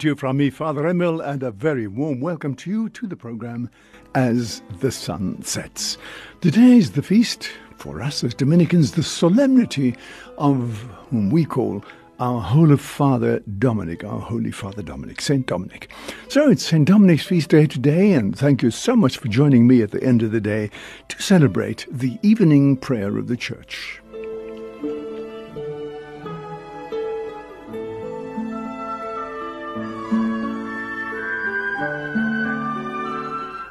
to you from me, Father Emil, and a very warm welcome to you to the program as the sun sets. Today is the feast, for us as Dominicans, the solemnity of whom we call our Holy Father Dominic, our Holy Father Dominic, Saint Dominic. So it's Saint Dominic's feast day today, and thank you so much for joining me at the end of the day to celebrate the evening prayer of the Church.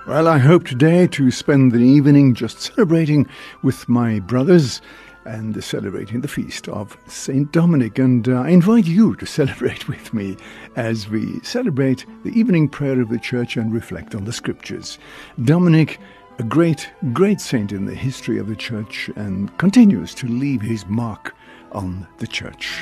Well, I hope today to spend the evening just celebrating with my brothers and celebrating the feast of St. Dominic. And uh, I invite you to celebrate with me as we celebrate the evening prayer of the church and reflect on the scriptures. Dominic, a great, great saint in the history of the church, and continues to leave his mark on the church.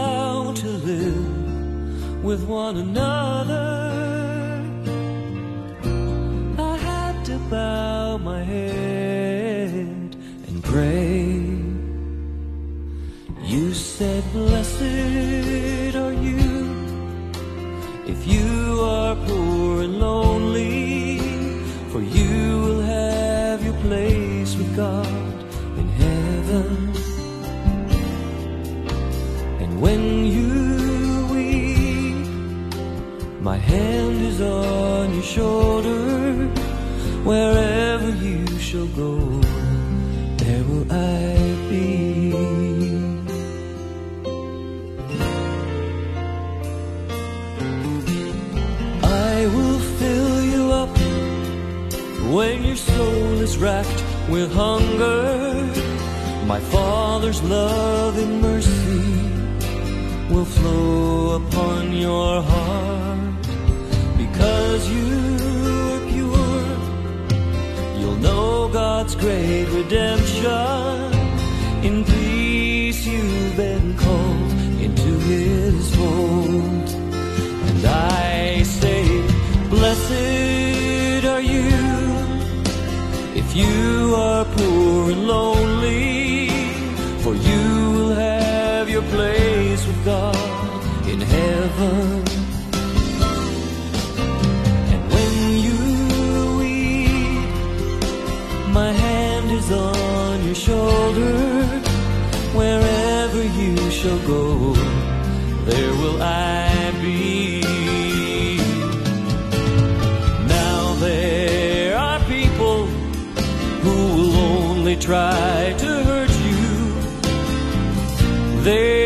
How to live with one another. I had to bow my head and pray. You said blessed are you if you are poor and lonely for you will have your place with God hand is on your shoulder. Wherever you shall go, there will I be. I will fill you up when your soul is racked with hunger, my Father's love and mercy will flow upon your heart. Because you are pure, you'll know God's great redemption. In peace you've been called into His fold. And I say, Blessed are you if you are poor and lonely, for you will have your place with God in heaven. Shall go, there will I be. Now there are people who will only try to hurt you, they'll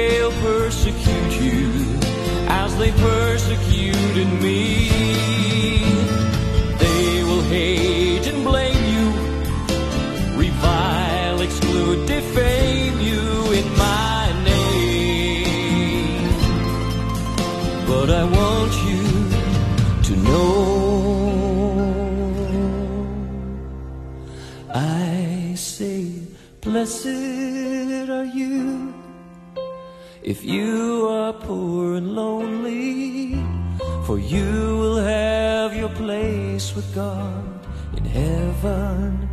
God in heaven.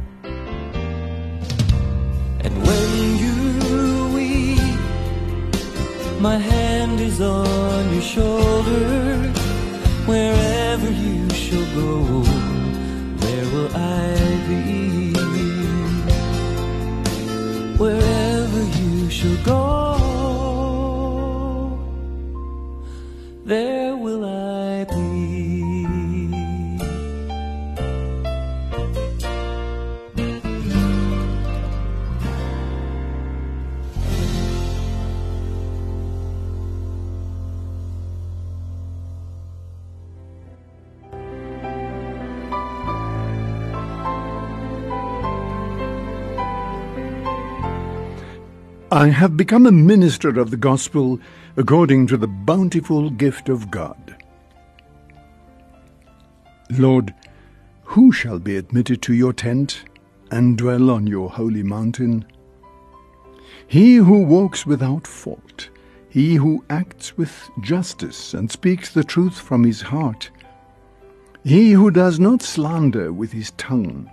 And when you weep, my hand is on your shoulder. Wherever you shall go, I have become a minister of the gospel according to the bountiful gift of God. Lord, who shall be admitted to your tent and dwell on your holy mountain? He who walks without fault, he who acts with justice and speaks the truth from his heart, he who does not slander with his tongue,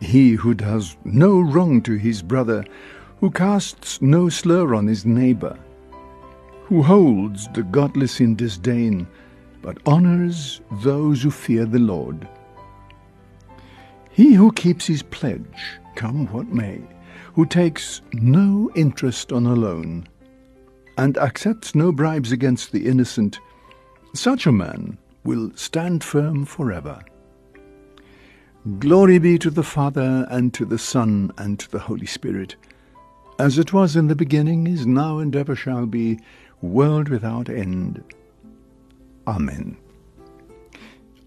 he who does no wrong to his brother, who casts no slur on his neighbor, who holds the godless in disdain, but honors those who fear the Lord. He who keeps his pledge, come what may, who takes no interest on a loan, and accepts no bribes against the innocent, such a man will stand firm forever. Glory be to the Father, and to the Son, and to the Holy Spirit, as it was in the beginning, is now, and ever shall be, world without end. Amen.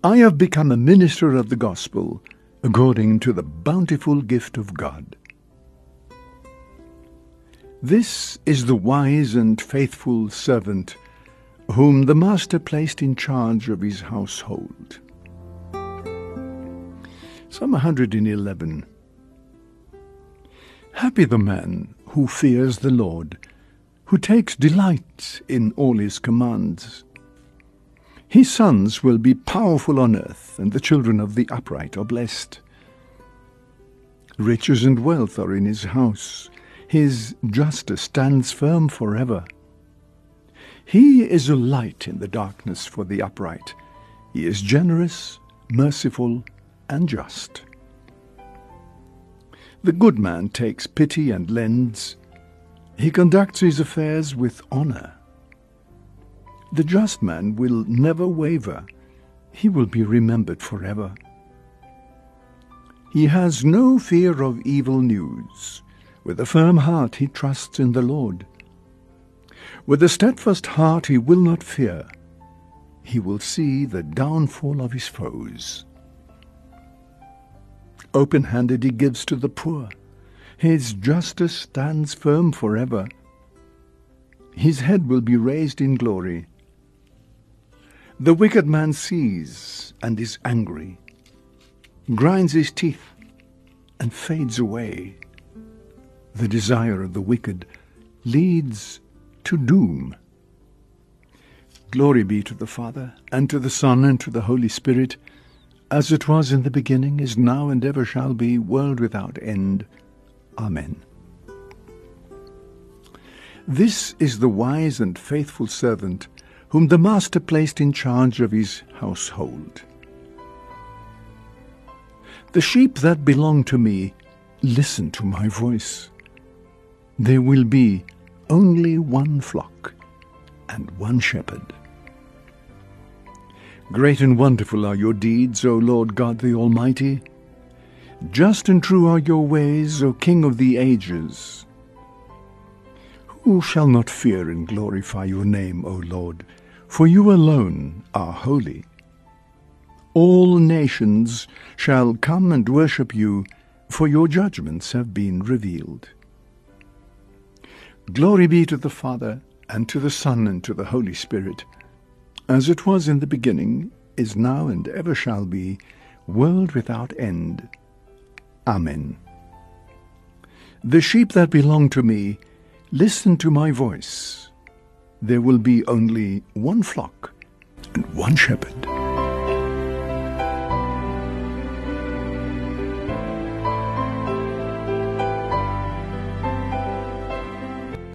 I have become a minister of the gospel according to the bountiful gift of God. This is the wise and faithful servant whom the Master placed in charge of his household. Psalm 111 Happy the man who fears the Lord, who takes delight in all his commands. His sons will be powerful on earth, and the children of the upright are blessed. Riches and wealth are in his house. His justice stands firm forever. He is a light in the darkness for the upright. He is generous, merciful, and just. The good man takes pity and lends. He conducts his affairs with honor. The just man will never waver. He will be remembered forever. He has no fear of evil news. With a firm heart he trusts in the Lord. With a steadfast heart he will not fear. He will see the downfall of his foes. Open handed he gives to the poor. His justice stands firm forever. His head will be raised in glory. The wicked man sees and is angry, grinds his teeth, and fades away. The desire of the wicked leads to doom. Glory be to the Father, and to the Son, and to the Holy Spirit, as it was in the beginning, is now, and ever shall be, world without end. Amen. This is the wise and faithful servant whom the Master placed in charge of his household. The sheep that belong to me listen to my voice. There will be only one flock and one shepherd. Great and wonderful are your deeds, O Lord God the Almighty. Just and true are your ways, O King of the ages. Who shall not fear and glorify your name, O Lord? For you alone are holy. All nations shall come and worship you, for your judgments have been revealed. Glory be to the Father, and to the Son, and to the Holy Spirit, as it was in the beginning, is now, and ever shall be, world without end. Amen. The sheep that belong to me Listen to my voice. There will be only one flock and one shepherd.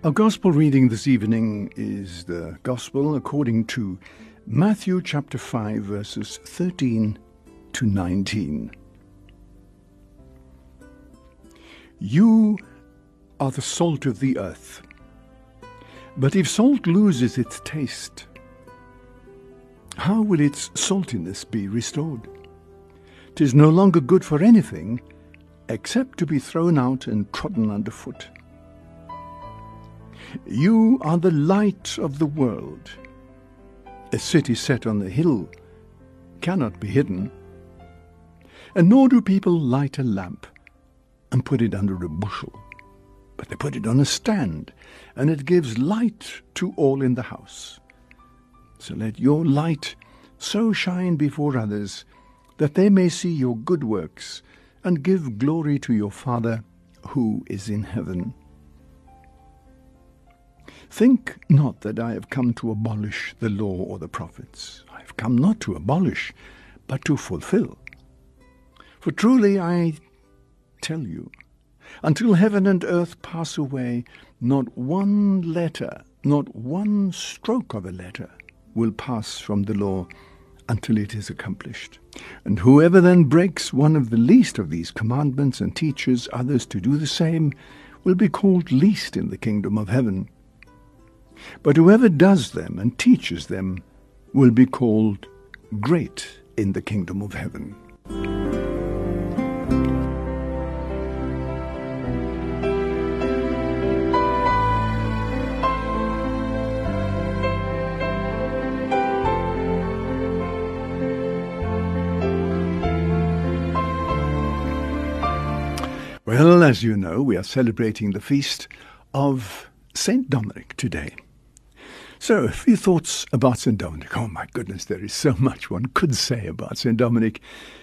Our gospel reading this evening is the gospel according to Matthew chapter 5, verses 13 to 19. You are the salt of the earth. But if salt loses its taste, how will its saltiness be restored? Tis no longer good for anything except to be thrown out and trodden underfoot. You are the light of the world. A city set on the hill cannot be hidden. And nor do people light a lamp and put it under a bushel, but they put it on a stand, and it gives light to all in the house. So let your light so shine before others that they may see your good works and give glory to your Father who is in heaven. Think not that I have come to abolish the law or the prophets. I have come not to abolish, but to fulfill. For truly I tell you, until heaven and earth pass away, not one letter, not one stroke of a letter will pass from the law until it is accomplished. And whoever then breaks one of the least of these commandments and teaches others to do the same will be called least in the kingdom of heaven. But whoever does them and teaches them will be called great in the kingdom of heaven. Well, as you know, we are celebrating the feast of St. Dominic today. So, a few thoughts about St. Dominic. Oh my goodness, there is so much one could say about St. Dominic.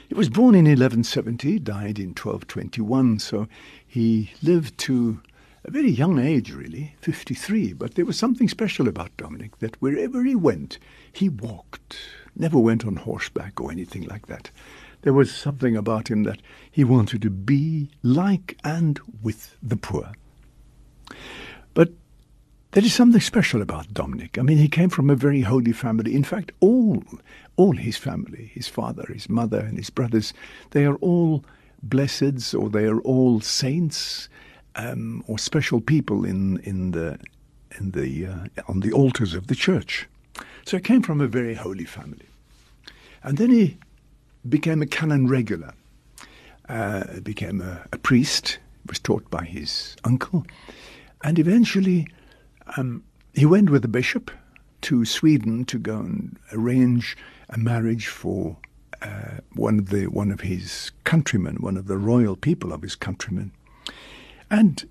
He was born in 1170, died in 1221, so he lived to a very young age, really, 53. But there was something special about Dominic that wherever he went, he walked, never went on horseback or anything like that. There was something about him that he wanted to be like and with the poor. But there is something special about Dominic. I mean, he came from a very holy family. In fact, all all his family, his father, his mother, and his brothers, they are all blesseds or they are all saints um, or special people in in the in the uh, on the altars of the church. So he came from a very holy family, and then he became a canon regular, uh, became a, a priest, was taught by his uncle, and eventually um, he went with the bishop to Sweden to go and arrange a marriage for uh, one of the one of his countrymen, one of the royal people of his countrymen, and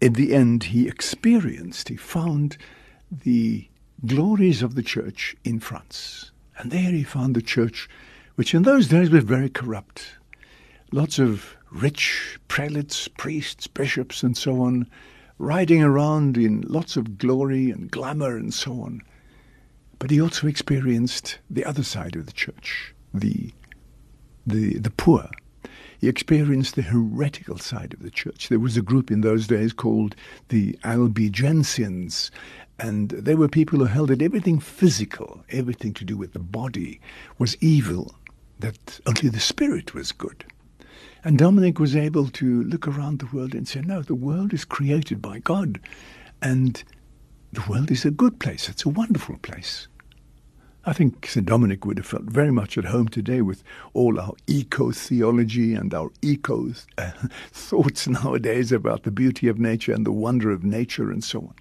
in the end he experienced, he found the glories of the church in France, and there he found the church which in those days was very corrupt. Lots of rich prelates, priests, bishops, and so on, riding around in lots of glory and glamour and so on. But he also experienced the other side of the church, the, the, the poor. He experienced the heretical side of the church. There was a group in those days called the Albigensians, and they were people who held that everything physical, everything to do with the body, was evil that only the spirit was good. And Dominic was able to look around the world and say, no, the world is created by God. And the world is a good place. It's a wonderful place. I think St. Dominic would have felt very much at home today with all our eco theology and our eco uh, thoughts nowadays about the beauty of nature and the wonder of nature and so on.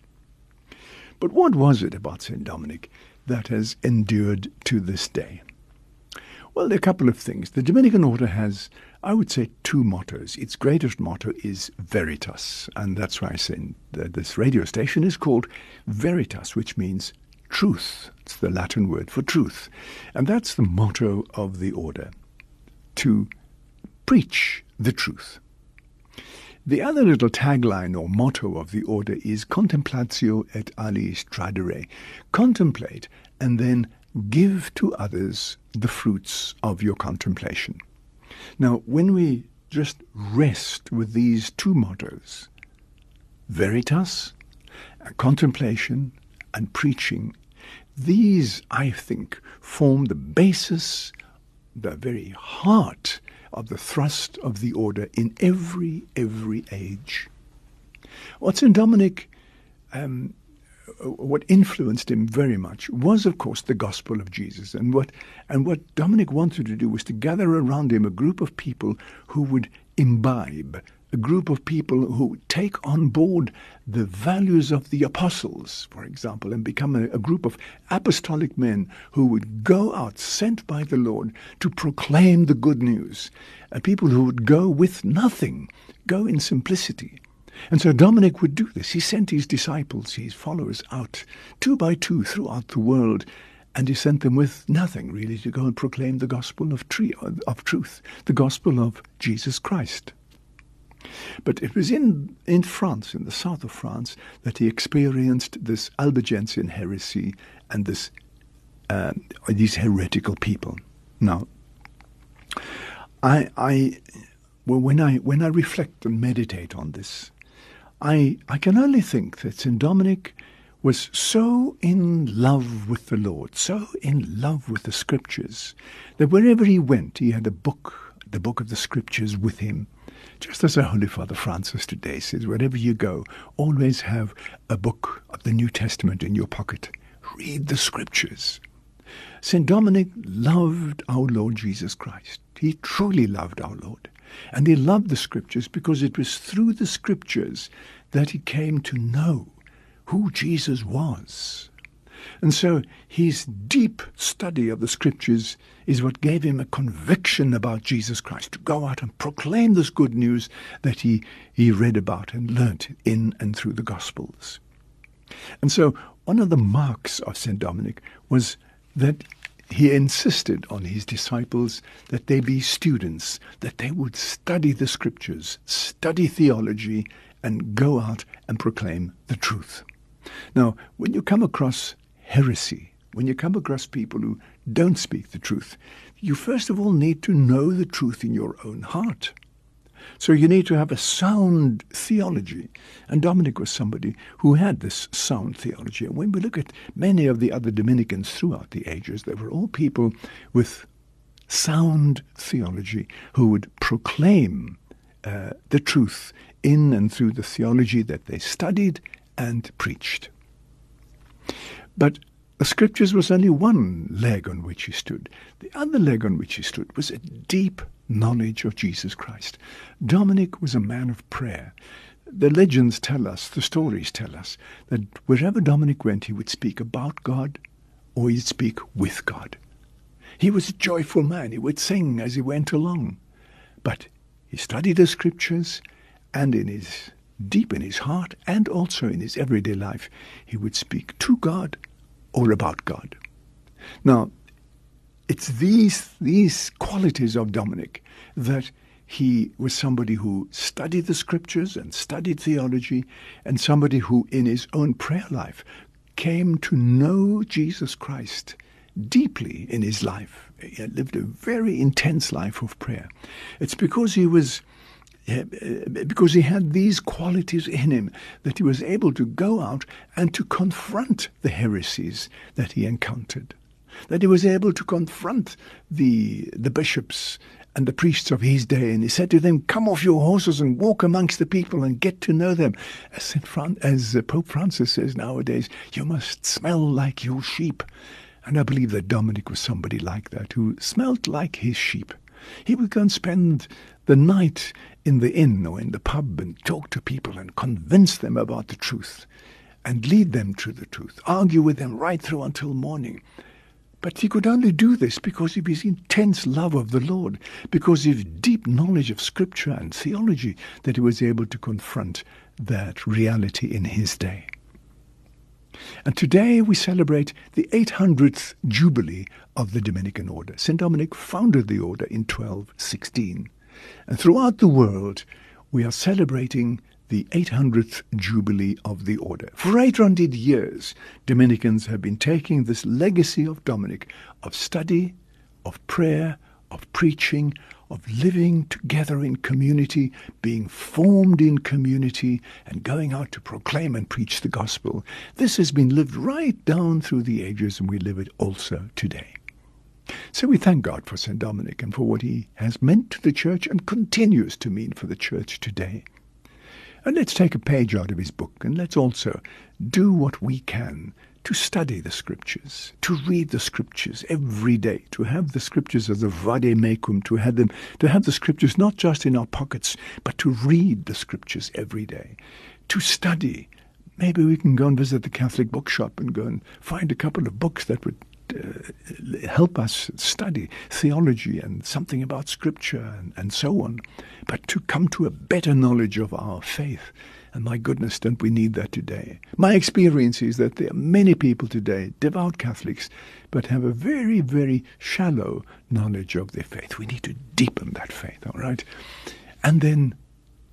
But what was it about St. Dominic that has endured to this day? Well, there are a couple of things. The Dominican order has, I would say, two mottos. Its greatest motto is Veritas, and that's why I say that this radio station is called Veritas, which means truth. It's the Latin word for truth. And that's the motto of the order to preach the truth. The other little tagline or motto of the order is Contemplatio et aliis tradere. Contemplate and then give to others the fruits of your contemplation. Now, when we just rest with these two mottos, veritas, contemplation, and preaching, these, I think, form the basis, the very heart of the thrust of the order in every, every age. What St. Dominic, um, what influenced him very much was, of course, the gospel of Jesus. And what, and what Dominic wanted to do was to gather around him a group of people who would imbibe a group of people who would take on board the values of the apostles, for example, and become a, a, group of apostolic men who would go out, sent by the Lord, to proclaim the good news. And people who would go with nothing, go in simplicity. And so Dominic would do this. He sent his disciples, his followers, out two by two throughout the world. And he sent them with nothing really to go and proclaim the gospel of, tree, of truth, the gospel of Jesus Christ. But it was in, in France, in the south of France, that he experienced this Albigensian heresy and this uh, these heretical people. Now, I, I, well, when I when I reflect and meditate on this, I I can only think that Saint Dominic was so in love with the Lord, so in love with the Scriptures, that wherever he went, he had a book, the book of the Scriptures, with him just as our Holy Father Francis today says, wherever you go, always have a book of the New Testament in your pocket. Read the scriptures. St. Dominic loved our Lord Jesus Christ. He truly loved our Lord. And he loved the scriptures because it was through the scriptures that he came to know who Jesus was. And so his deep study of the scriptures is what gave him a conviction about Jesus Christ, to go out and proclaim this good news that he, he read about and learnt in and through the Gospels. And so one of the marks of St. Dominic was that he insisted on his disciples that they be students, that they would study the scriptures, study theology, and go out and proclaim the truth. Now, when you come across heresy, when you come across people who don't speak the truth, you first of all need to know the truth in your own heart. So you need to have a sound theology. And Dominic was somebody who had this sound theology. And when we look at many of the other Dominicans throughout the ages, they were all people with sound theology who would proclaim uh, the truth in and through the theology that they studied and preached. But the scriptures was only one leg on which he stood. The other leg on which he stood was a deep knowledge of Jesus Christ. Dominic was a man of prayer. The legends tell us, the stories tell us, that wherever Dominic went, he would speak about God or he'd speak with God. He was a joyful man. He would sing as he went along. But he studied the scriptures and in his deep in his heart and also in his everyday life, he would speak to God or about God. Now, it's these, these qualities of Dominic that he was somebody who studied the scriptures and studied theology, and somebody who, in his own prayer life, came to know Jesus Christ deeply in his life. He had lived a very intense life of prayer. It's because he was because he had these qualities in him that he was able to go out and to confront the heresies that he encountered, that he was able to confront the, the bishops and the priests of his day, and he said to them, "Come off your horses and walk amongst the people and get to know them." As Fran- as uh, Pope Francis says nowadays, you must smell like your sheep, and I believe that Dominic was somebody like that who smelt like his sheep. He would go and spend the night in the inn or in the pub and talk to people and convince them about the truth and lead them to the truth, argue with them right through until morning. But he could only do this because of his intense love of the Lord, because of his deep knowledge of Scripture and theology, that he was able to confront that reality in his day. And today we celebrate the 800th Jubilee of the Dominican Order. St. Dominic founded the order in 1216. And throughout the world, we are celebrating the 800th Jubilee of the Order. For 800 years, Dominicans have been taking this legacy of Dominic of study, of prayer, of preaching, of living together in community, being formed in community, and going out to proclaim and preach the gospel. This has been lived right down through the ages, and we live it also today. So we thank God for St. Dominic and for what he has meant to the church and continues to mean for the church today. And let's take a page out of his book and let's also do what we can to study the scriptures, to read the scriptures every day, to have the scriptures as a vade mecum, to have them, to have the scriptures not just in our pockets, but to read the scriptures every day, to study. Maybe we can go and visit the Catholic bookshop and go and find a couple of books that would uh, help us study theology and something about scripture and, and so on, but to come to a better knowledge of our faith and my goodness, don't we need that today? My experience is that there are many people today, devout Catholics, but have a very, very shallow knowledge of their faith. We need to deepen that faith, all right? And then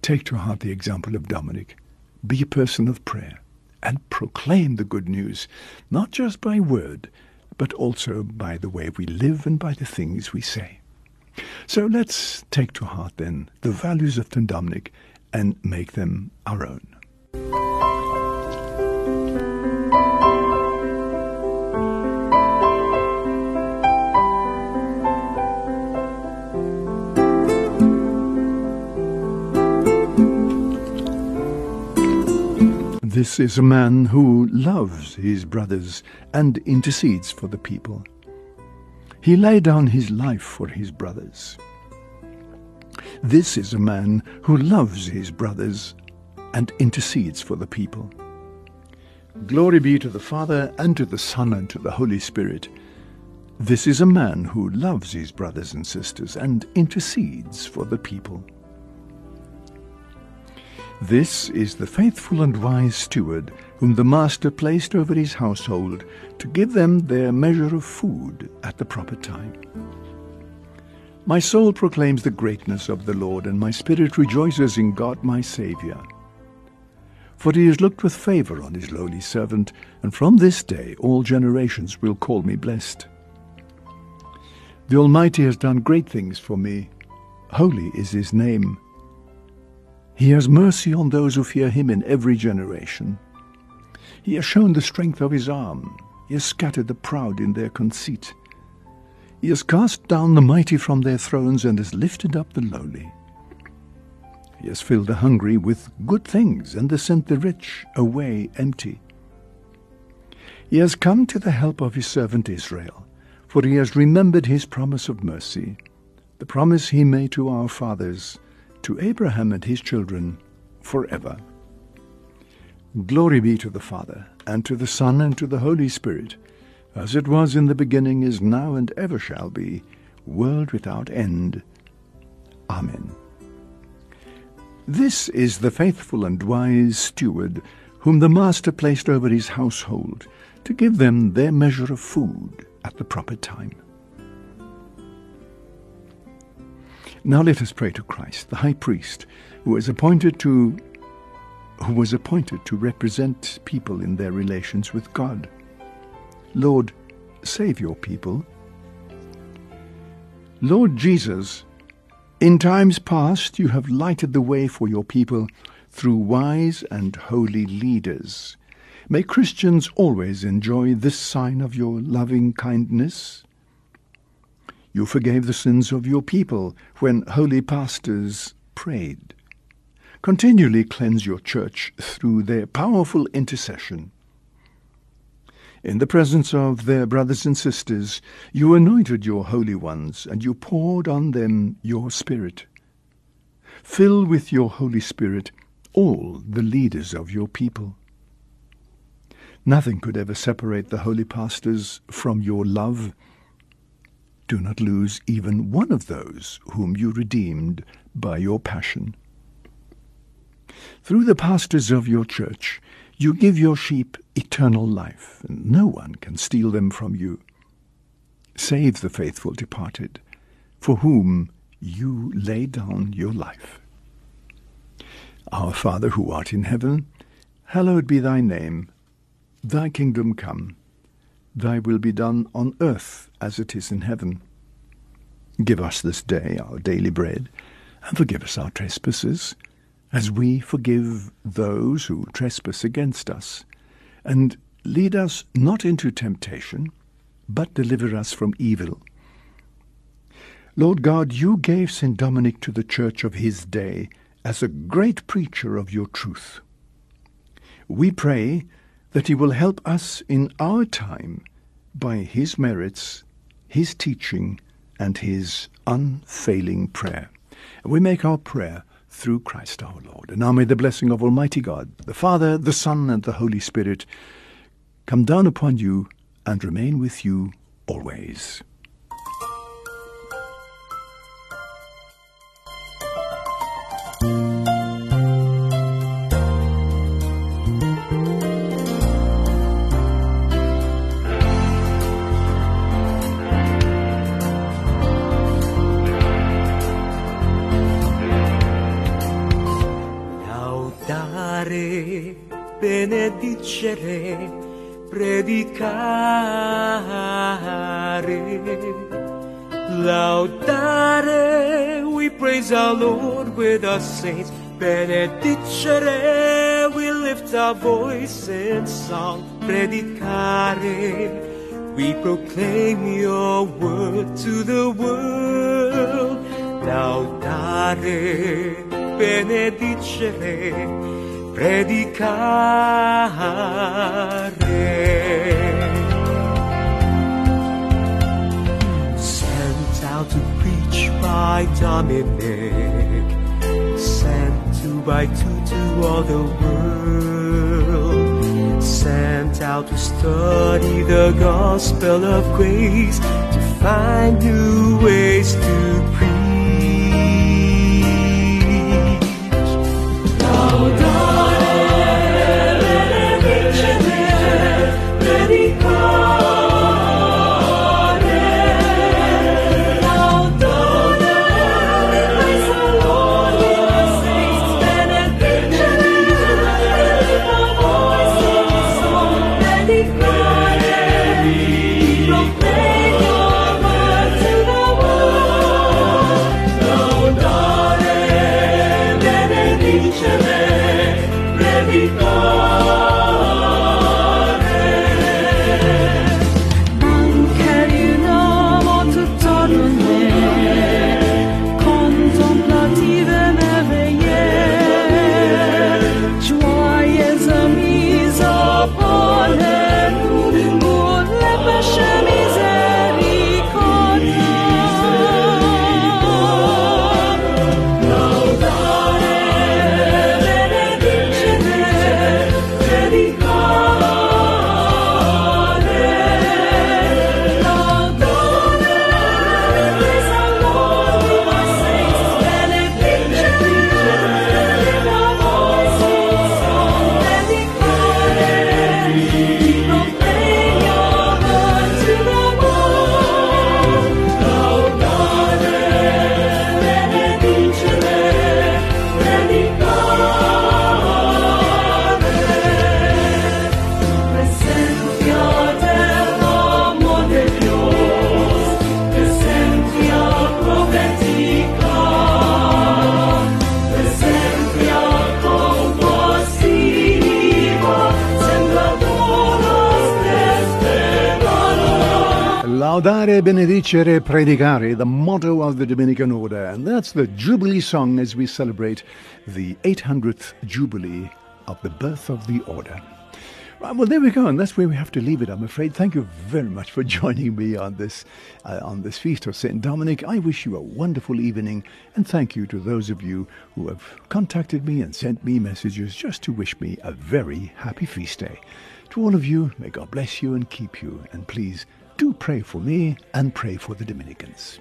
take to heart the example of Dominic. Be a person of prayer and proclaim the good news, not just by word, but also by the way we live and by the things we say. So let's take to heart then the values of St. Dominic and make them our own. This is a man who loves his brothers and intercedes for the people. He lay down his life for his brothers. This is a man who loves his brothers and intercedes for the people. Glory be to the Father, and to the Son, and to the Holy Spirit. This is a man who loves his brothers and sisters and intercedes for the people. This is the faithful and wise steward whom the Master placed over his household to give them their measure of food at the proper time. My soul proclaims the greatness of the Lord, and my spirit rejoices in God my Saviour. For he has looked with favour on his lowly servant, and from this day all generations will call me blessed. The Almighty has done great things for me. Holy is his name. He has mercy on those who fear him in every generation. He has shown the strength of his arm. He has scattered the proud in their conceit. He has cast down the mighty from their thrones and has lifted up the lowly. He has filled the hungry with good things and has sent the rich away empty. He has come to the help of his servant Israel, for he has remembered his promise of mercy, the promise he made to our fathers, to Abraham and his children, forever. Glory be to the Father, and to the Son, and to the Holy Spirit as it was in the beginning, is now, and ever shall be, world without end. Amen. This is the faithful and wise steward whom the Master placed over his household to give them their measure of food at the proper time. Now let us pray to Christ, the high priest, who was appointed to who was appointed to represent people in their relations with God. Lord, save your people. Lord Jesus, in times past you have lighted the way for your people through wise and holy leaders. May Christians always enjoy this sign of your loving kindness. You forgave the sins of your people when holy pastors prayed. Continually cleanse your church through their powerful intercession. In the presence of their brothers and sisters, you anointed your holy ones, and you poured on them your Spirit. Fill with your Holy Spirit all the leaders of your people. Nothing could ever separate the holy pastors from your love. Do not lose even one of those whom you redeemed by your passion. Through the pastors of your church, you give your sheep eternal life, and no one can steal them from you. Save the faithful departed, for whom you lay down your life. Our Father who art in heaven, hallowed be thy name. Thy kingdom come. Thy will be done on earth as it is in heaven. Give us this day our daily bread, and forgive us our trespasses, as we forgive those who trespass against us. And lead us not into temptation, but deliver us from evil. Lord God, you gave St. Dominic to the church of his day as a great preacher of your truth. We pray that he will help us in our time by his merits, his teaching, and his unfailing prayer. We make our prayer through Christ our Lord. And now may the blessing of Almighty God, the Father, the Son, and the Holy Spirit come down upon you and remain with you always. With our saints. Benedicere, we lift our voice in song. Predicare, we proclaim your word to the world. Laudare, benedicere, predicare. Sent out to preach by Dominic, sent two by two to all the world, sent out to study the gospel of grace, to find new ways to preach. Benedicere, predicare, the motto of the Dominican order. And that's the Jubilee song as we celebrate the 800th Jubilee of the birth of the order. Right, well, there we go, and that's where we have to leave it. I'm afraid. Thank you very much for joining me on this uh, on this feast of Saint Dominic. I wish you a wonderful evening, and thank you to those of you who have contacted me and sent me messages just to wish me a very happy feast day. To all of you, may God bless you and keep you, and please do pray for me and pray for the Dominicans.